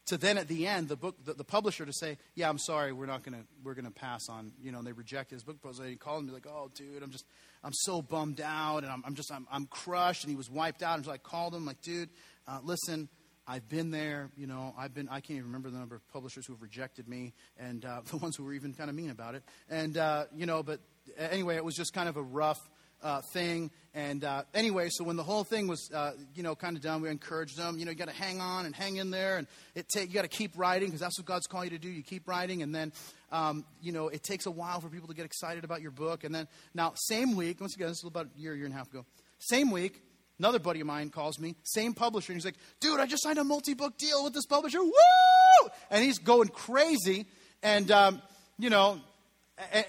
S1: to then at the end the book the, the publisher to say, "Yeah, I'm sorry, we're not gonna we're gonna pass on." You know, and they reject his book proposal. And he called me like, "Oh, dude, I'm just I'm so bummed out, and I'm, I'm just I'm, I'm crushed." And he was wiped out. And so I called him like, "Dude, uh, listen." I've been there, you know, I've been, I can't even remember the number of publishers who have rejected me and uh, the ones who were even kind of mean about it. And, uh, you know, but anyway, it was just kind of a rough uh, thing. And uh, anyway, so when the whole thing was, uh, you know, kind of done, we encouraged them, you know, you got to hang on and hang in there, and it ta- you got to keep writing because that's what God's calling you to do. You keep writing, and then, um, you know, it takes a while for people to get excited about your book. And then now, same week, once again, this is about a year, year and a half ago. Same week, another buddy of mine calls me, same publisher, and he's like, "Dude, I just signed a multi-book deal with this publisher. Woo!" And he's going crazy, and um, you know,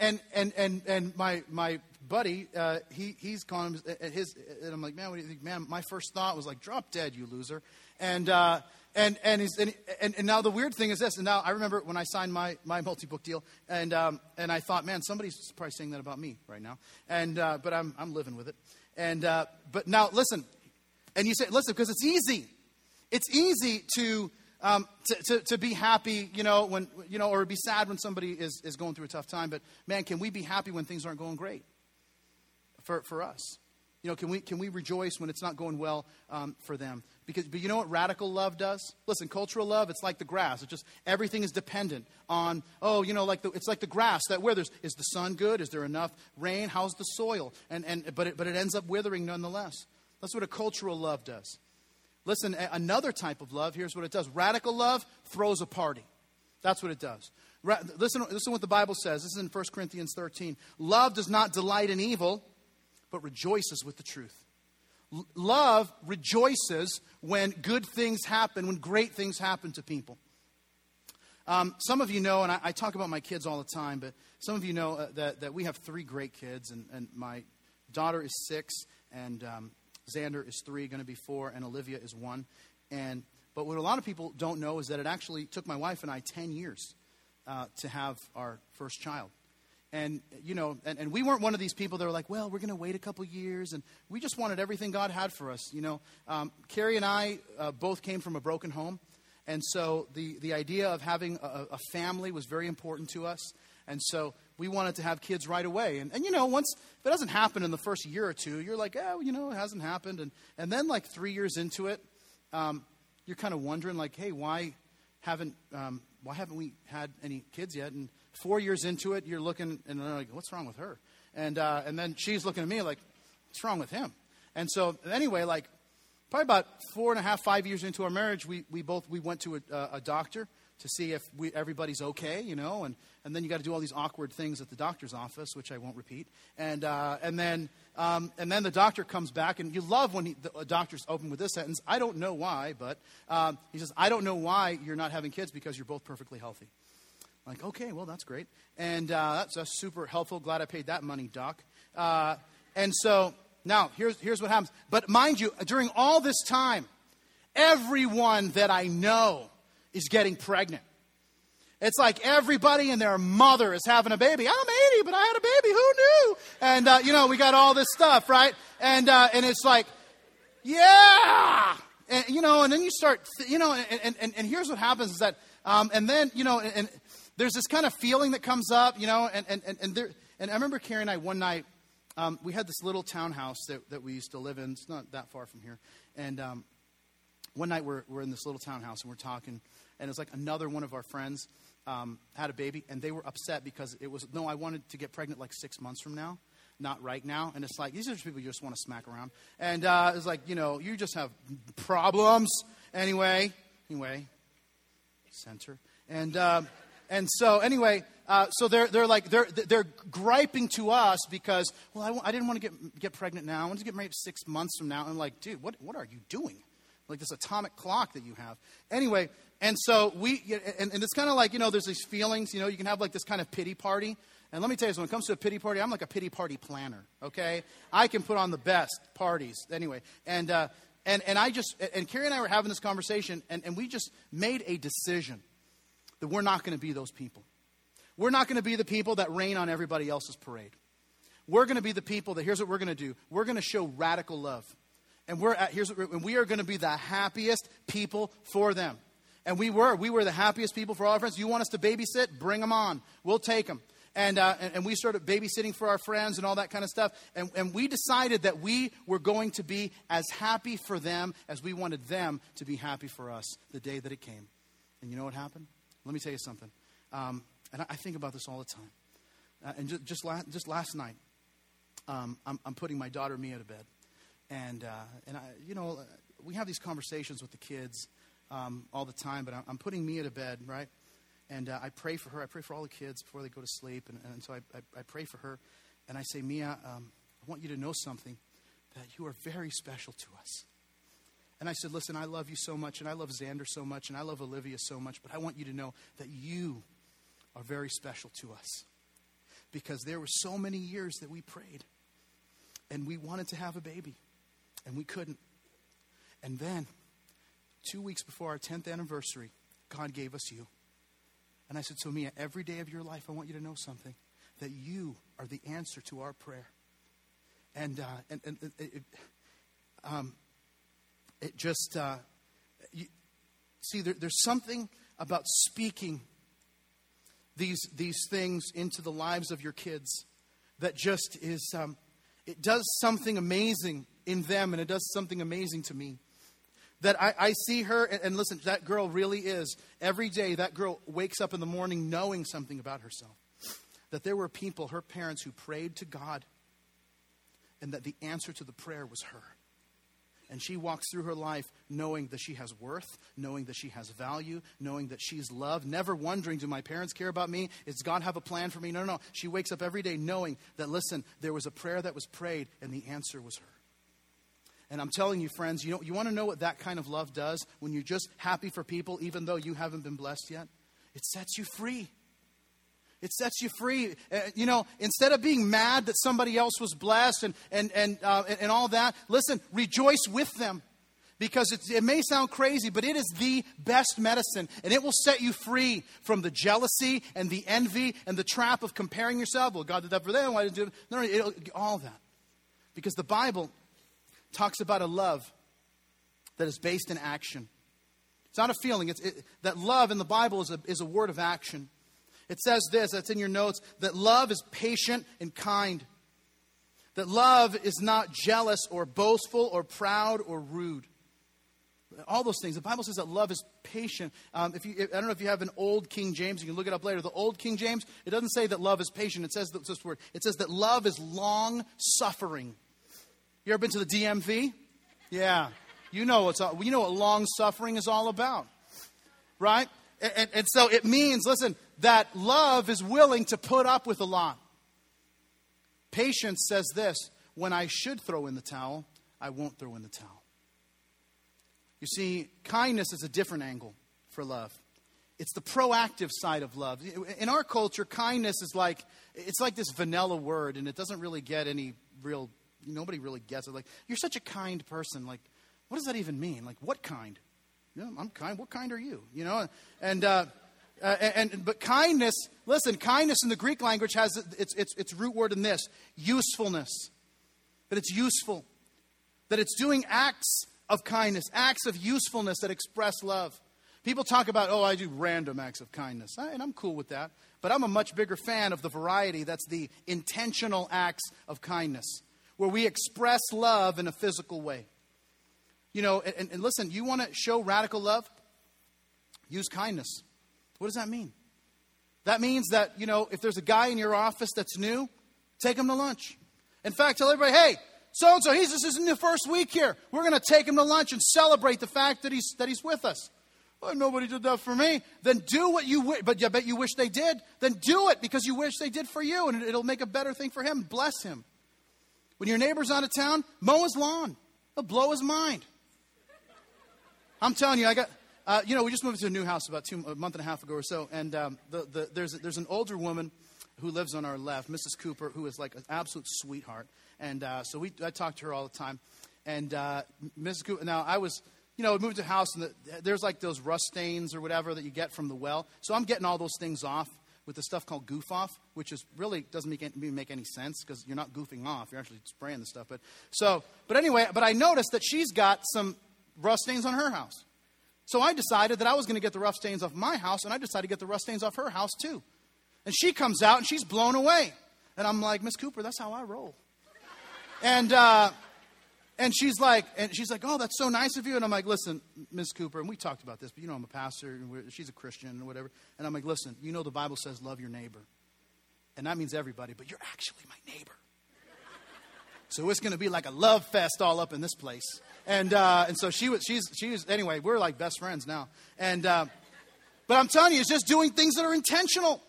S1: and and and and my my buddy, uh, he, he's calling him, his, and I'm like, man, what do you think? Man, my first thought was like, drop dead, you loser. And, uh, and, and, he's, and, and, and now the weird thing is this. And now I remember when I signed my, my multi book deal, and, um, and I thought, man, somebody's probably saying that about me right now. And, uh, but I'm, I'm living with it. And, uh, but now listen, and you say, listen, because it's easy. It's easy to, um, to, to, to, be happy, you know, when, you know, or be sad when somebody is, is going through a tough time. But man, can we be happy when things aren't going great for, for us? You know, can we, can we rejoice when it's not going well um, for them? Because, but you know what radical love does? Listen, cultural love, it's like the grass. It's just everything is dependent on, oh, you know, like the, it's like the grass that withers. Is the sun good? Is there enough rain? How's the soil? And, and, but, it, but it ends up withering nonetheless. That's what a cultural love does. Listen, another type of love, here's what it does radical love throws a party. That's what it does. Ra- listen, listen what the Bible says. This is in 1 Corinthians 13. Love does not delight in evil, but rejoices with the truth. Love rejoices when good things happen, when great things happen to people. Um, some of you know, and I, I, talk about my kids all the time, but some of you know uh, that, that we have three great kids, and, and my daughter is six, and um, Xander is three, going to be four, and Olivia is one. And but what a lot of people don't know is that it actually took my wife and I ten years uh, to have our first child. And, you know, and, and we weren't one of these people that were like, well, we're going to wait a couple years. And we just wanted everything God had for us. You know, um, Carrie and I uh, both came from a broken home. And so the, the idea of having a, a family was very important to us. And so we wanted to have kids right away. And, and you know, once, if it doesn't happen in the first year or two, you're like, oh, you know, it hasn't happened. And, and then, like, three years into it, um, you're kind of wondering, like, hey, why haven't, um, why haven't we had any kids yet? And Four years into it, you're looking and they're like, what's wrong with her? And, uh, and then she's looking at me like, what's wrong with him? And so, anyway, like, probably about four and a half, five years into our marriage, we, we both we went to a, a doctor to see if we, everybody's okay, you know, and, and then you got to do all these awkward things at the doctor's office, which I won't repeat. And, uh, and, then, um, and then the doctor comes back, and you love when he, the doctor's open with this sentence I don't know why, but um, he says, I don't know why you're not having kids because you're both perfectly healthy. Like, okay, well, that's great. And uh, that's, that's, super helpful. Glad I paid that money, Doc. Uh, and so now here's, here's what happens. But mind you, during all this time, everyone that I know is getting pregnant. It's like everybody and their mother is having a baby. I'm 80, but I had a baby. Who knew? And, uh, you know, we got all this stuff, right? And, uh, and it's like, yeah. And, you know, and then you start, you know, and, and, and here's what happens is that, um, and then, you know, and there's this kind of feeling that comes up, you know, and, and, and, and, there, and I remember Carrie and I one night, um, we had this little townhouse that, that we used to live in. It's not that far from here. And um, one night we're, we're in this little townhouse and we're talking, and it's like another one of our friends um, had a baby, and they were upset because it was, no, I wanted to get pregnant like six months from now not right now. And it's like, these are just people you just want to smack around. And uh, it's like, you know, you just have problems. Anyway, anyway, center. And, uh, and so, anyway, uh, so they're, they're like, they're, they're griping to us because, well, I w- I didn't want to get, get pregnant now. I want to get married six months from now. And I'm like, dude, what, what are you doing? Like this atomic clock that you have. Anyway, and so we, and, and it's kind of like, you know, there's these feelings, you know, you can have like this kind of pity party. And let me tell you, when it comes to a pity party, I'm like a pity party planner, okay? I can put on the best parties. Anyway, and, uh, and, and I just, and Carrie and I were having this conversation, and, and we just made a decision that we're not going to be those people. We're not going to be the people that rain on everybody else's parade. We're going to be the people that, here's what we're going to do we're going to show radical love. And, we're at, here's what and we are going to be the happiest people for them. And we were. We were the happiest people for all our friends. You want us to babysit? Bring them on. We'll take them. And, uh, and, and, we started babysitting for our friends and all that kind of stuff. And, and we decided that we were going to be as happy for them as we wanted them to be happy for us the day that it came. And you know what happened? Let me tell you something. Um, and I, think about this all the time. Uh, and just, just, la- just last night, um, I'm, I'm, putting my daughter Mia to bed. And, uh, and I, you know, we have these conversations with the kids um, all the time, but I'm, putting Mia to bed, right? And uh, I pray for her. I pray for all the kids before they go to sleep. And, and so I, I, I, pray for her. And I say, Mia, um, I want you to know something that you are very special to us. And I said, Listen, I love you so much, and I love Xander so much, and I love Olivia so much, but I want you to know that you are very special to us. Because there were so many years that we prayed, and we wanted to have a baby, and we couldn't. And then, two weeks before our 10th anniversary, God gave us you. And I said, So, Mia, every day of your life, I want you to know something that you are the answer to our prayer. And, uh, and, and it, it, um, it just, uh, you, see, there, there's something about speaking these, these things into the lives of your kids that just is, um, it does something amazing in them and it does something amazing to me. That I, I see her, and, and listen, that girl really is, every day, that girl wakes up in the morning knowing something about herself. That there were people, her parents, who prayed to God, and that the answer to the prayer was her. And she walks through her life knowing that she has worth, knowing that she has value, knowing that she's loved, never wondering, do my parents care about me? Does God have a plan for me? No, no, no. She wakes up every day knowing that, listen, there was a prayer that was prayed, and the answer was her. And I'm telling you, friends, you, know, you want to know what that kind of love does when you're just happy for people, even though you haven't been blessed yet? It sets you free. It sets you free. Uh, you know, instead of being mad that somebody else was blessed and, and, and, uh, and all that, listen, rejoice with them. Because it may sound crazy, but it is the best medicine. And it will set you free from the jealousy and the envy and the trap of comparing yourself. Well, God did that for them. Why didn't do it? No, no, all that. Because the Bible talks about a love that is based in action. It's not a feeling. It's, it, that love in the Bible is a, is a word of action. It says this, that's in your notes, that love is patient and kind. That love is not jealous or boastful or proud or rude. All those things. The Bible says that love is patient. Um, if you, I don't know if you have an old King James, you can look it up later. The old King James, it doesn't say that love is patient. It says this word. It says that love is long suffering. You ever been to the DMV? Yeah. You know what's you know what long suffering is all about. Right? And, and, and so it means, listen, that love is willing to put up with a lot. Patience says this when I should throw in the towel, I won't throw in the towel. You see, kindness is a different angle for love. It's the proactive side of love. In our culture, kindness is like it's like this vanilla word and it doesn't really get any real nobody really gets it. Like, you're such a kind person. Like, what does that even mean? Like, what kind? Yeah, I'm kind. What kind are you? You know, and uh, uh, and but kindness. Listen, kindness in the Greek language has its its its root word in this usefulness. That it's useful. That it's doing acts of kindness, acts of usefulness that express love. People talk about, oh, I do random acts of kindness, and I'm cool with that. But I'm a much bigger fan of the variety that's the intentional acts of kindness where we express love in a physical way. You know, and, and listen, you want to show radical love? Use kindness. What does that mean? That means that, you know, if there's a guy in your office that's new, take him to lunch. In fact, tell everybody, hey, so and so, he's this isn't the first week here. We're going to take him to lunch and celebrate the fact that he's that he's with us. Well, nobody did that for me. Then do what you wish, but I bet you wish they did. Then do it because you wish they did for you, and it'll make a better thing for him. Bless him. When your neighbor's out of town, mow his lawn. It'll blow his mind. I'm telling you, I got, uh, you know, we just moved to a new house about two, a month and a half ago or so, and um, the, the, there's, there's an older woman who lives on our left, Mrs. Cooper, who is like an absolute sweetheart. And uh, so we, I talk to her all the time. And uh, Mrs. Cooper, now I was, you know, we moved to a house, and the, there's like those rust stains or whatever that you get from the well. So I'm getting all those things off with the stuff called goof off, which is really doesn't make any, make any sense because you're not goofing off; you're actually spraying the stuff. But so, but anyway, but I noticed that she's got some rust stains on her house. So I decided that I was going to get the rust stains off my house, and I decided to get the rust stains off her house too. And she comes out and she's blown away, and I'm like, Miss Cooper, that's how I roll. And uh, and she's like, and she's like, oh, that's so nice of you. And I'm like, listen, Miss Cooper, and we talked about this, but you know I'm a pastor, and she's a Christian and whatever. And I'm like, listen, you know the Bible says love your neighbor, and that means everybody, but you're actually my neighbor. So it's going to be like a love fest all up in this place. And uh, and so she was, she's she's anyway. We're like best friends now. And uh, but I'm telling you, it's just doing things that are intentional.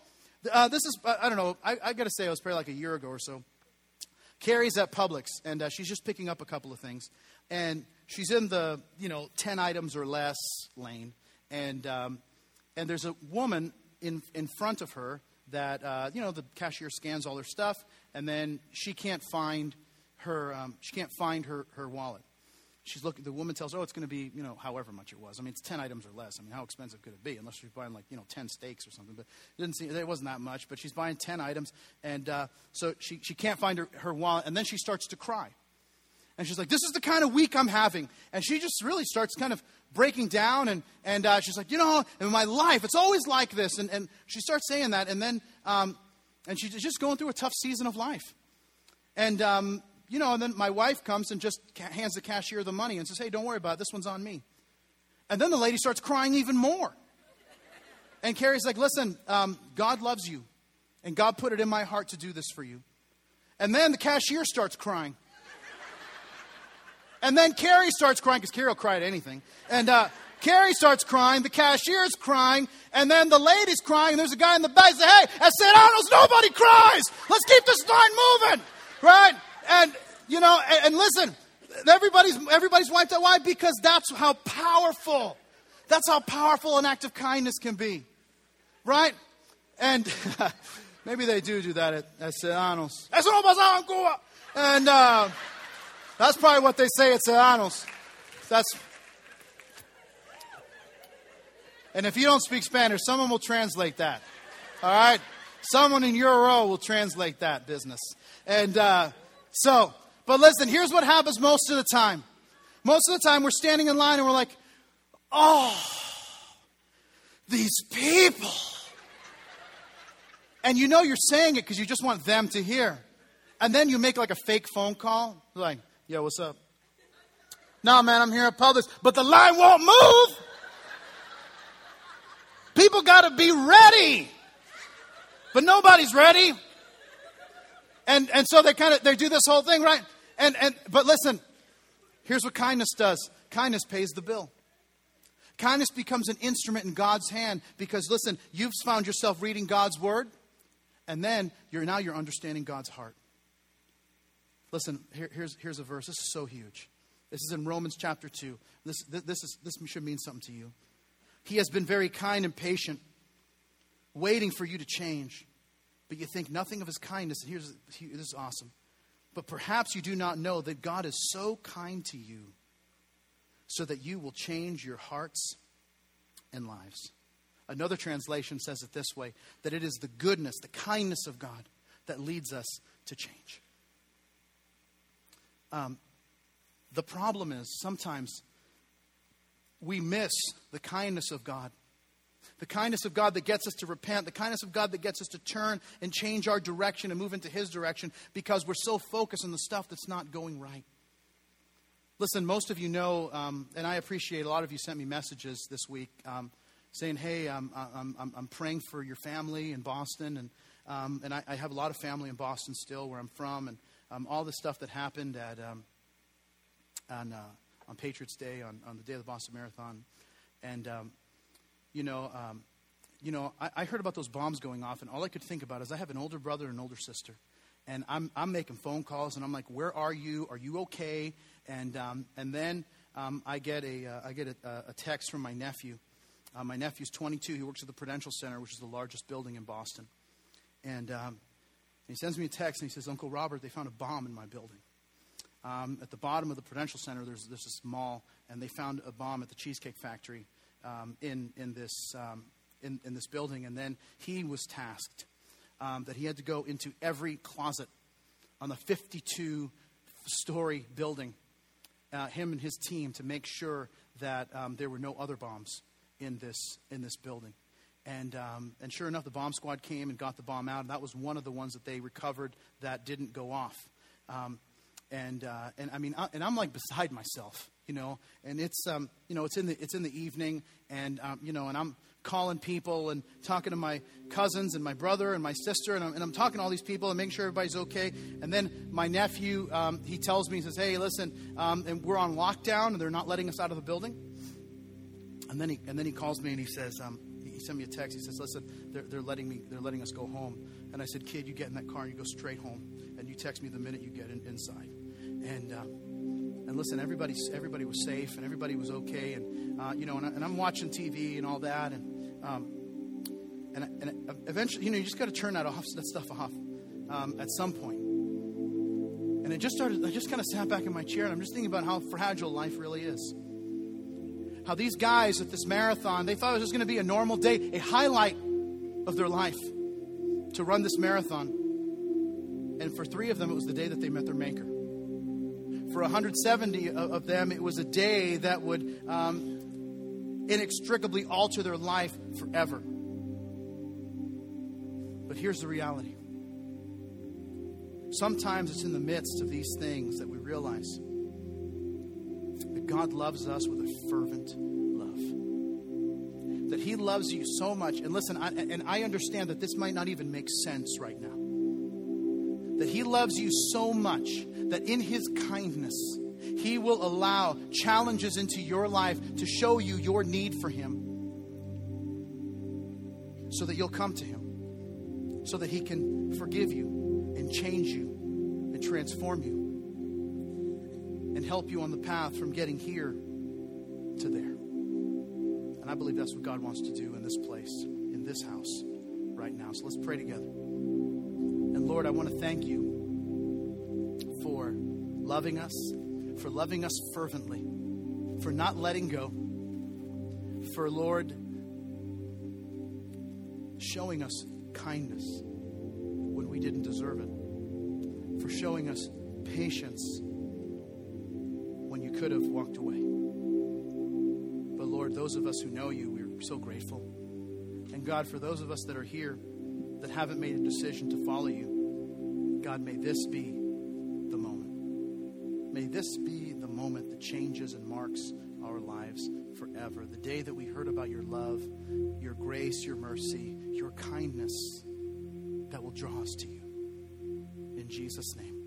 S1: Uh, this is I don't know. I, I got to say, it was probably like a year ago or so. Carrie's at Publix, and uh, she's just picking up a couple of things. And she's in the, you know, 10 items or less lane. And, um, and there's a woman in, in front of her that, uh, you know, the cashier scans all her stuff, and then she can't find her, um, she can't find her, her wallet. She's looking. The woman tells, "Oh, it's going to be you know however much it was. I mean, it's ten items or less. I mean, how expensive could it be? Unless she's buying like you know ten steaks or something. But it didn't seem it wasn't that much. But she's buying ten items, and uh, so she she can't find her, her wallet, and then she starts to cry, and she's like, "This is the kind of week I'm having," and she just really starts kind of breaking down, and and uh, she's like, "You know, in my life, it's always like this," and and she starts saying that, and then um, and she's just going through a tough season of life, and um, you know, and then my wife comes and just hands the cashier the money and says, hey, don't worry about it. This one's on me. And then the lady starts crying even more. And Carrie's like, listen, um, God loves you. And God put it in my heart to do this for you. And then the cashier starts crying. And then Carrie starts crying because Carrie will cry at anything. And uh, Carrie starts crying. The cashier's crying. And then the lady's crying. And there's a guy in the back and say, hey, at St. Arnold's, nobody cries. Let's keep this line moving. Right? And, you know, and, and listen, everybody's, everybody's wiped out. Why? Because that's how powerful, that's how powerful an act of kindness can be. Right? And maybe they do do that at, at Cuba. And uh, that's probably what they say at Sedano's. That's. And if you don't speak Spanish, someone will translate that. All right? Someone in your row will translate that business. And uh, so, but listen, here's what happens most of the time. Most of the time, we're standing in line and we're like, oh, these people. And you know you're saying it because you just want them to hear. And then you make like a fake phone call, like, yo, what's up? No, man, I'm here at Publix, but the line won't move. People got to be ready. But nobody's ready. And, and so they kind of, they do this whole thing, right? And, and, but listen, here's what kindness does. Kindness pays the bill. Kindness becomes an instrument in God's hand because listen, you've found yourself reading God's word, and then you're now you're understanding God's heart. Listen, here, here's, here's a verse. This is so huge. This is in Romans chapter 2. This, this, is, this should mean something to you. He has been very kind and patient, waiting for you to change. But you think nothing of his kindness. And here's this is awesome. But perhaps you do not know that God is so kind to you so that you will change your hearts and lives. Another translation says it this way that it is the goodness, the kindness of God that leads us to change. Um, the problem is sometimes we miss the kindness of God. The kindness of God that gets us to repent, the kindness of God that gets us to turn and change our direction and move into His direction because we're so focused on the stuff that's not going right. Listen, most of you know, um, and I appreciate a lot of you sent me messages this week um, saying, hey, I'm, I'm, I'm, praying for your family in Boston. And, um, and I, I, have a lot of family in Boston still, where I'm from. And um, all the stuff that happened at, um, on, uh, on Patriots Day, on, on the day of the Boston Marathon. And, um, you know, you know I, I heard about those bombs going off, and all I could think about is I have an older brother and an older sister and I'm, I'm making phone calls, and I'm like, "Where are you? Are you okay?" And um, and then um, I get a uh, I get a, a, text from my nephew. Uh, my nephew's 22. He works at the Prudential Center, which is the largest building in Boston. And um, he sends me a text, and he says, "Uncle Robert, they found a bomb in my building." Um, at the bottom of the Prudential Center, there's there's this mall, and they found a bomb at the Cheesecake Factory um, in in this um, in, in this building. And then he was tasked um, that he had to go into every closet on the 52 story building, uh, him and his team, to make sure that um, there were no other bombs in this, in this building. And, um, and sure enough, the bomb squad came and got the bomb out, and that was one of the ones that they recovered that didn't go off. Um, and, uh, and I mean, I, and I'm like beside myself, you know, and it's, um, you know, it's in the, it's in the evening, and, um, you know, and I'm, calling people and talking to my cousins and my brother and my sister, and I'm, and I'm talking to all these people and making sure everybody's okay. And then my nephew, um, he tells me, he says, "Hey, listen, um, and we're on lockdown, and they're not letting us out of the building." And then he and then he calls me and he says, um, he sent me a text. He says, "Listen, they're, they're letting me, they're letting us go home." And I said, "Kid, you get in that car and you go straight home, and you text me the minute you get in, inside." And uh, and listen, everybody, everybody was safe and everybody was okay. And, uh, you know, and, I, am watching TV and all that. And, um, and, and eventually, you know, you just got to turn that off, that stuff off um, at some point. And it just started, I just kind of sat back in my chair and I'm just thinking about how fragile life really is. How these guys at this marathon, they thought it was going to be a normal day, a highlight of their life to run this marathon. And for three of them, it was the day that they met their Maker. For 170 of them, it was a day that would um, inextricably alter their life forever. But here's the reality sometimes it's in the midst of these things that we realize that God loves us with a fervent love. That He loves you so much. And listen, I, and I understand that this might not even make sense right now. That He loves you so much that in His kindness, He will allow challenges into your life to show you your need for Him so that you'll come to Him so that He can forgive you and change you and transform you and help you on the path from getting here to there. And I believe that's what God wants to do in this place, in this house right now. So let's pray together. And Lord, I want to thank you loving us, for loving us fervently, for not letting go, for Lord, showing us kindness when we didn't deserve it, for showing us patience when you could have walked away. But Lord, those of us who know you, we're so grateful. And God, for those of us that are here that haven't made a decision to follow you, God, may this be. May this be the moment that changes and marks our lives forever. The day that we heard about your love, your grace, your mercy, your kindness that will draw us to you. In Jesus' name.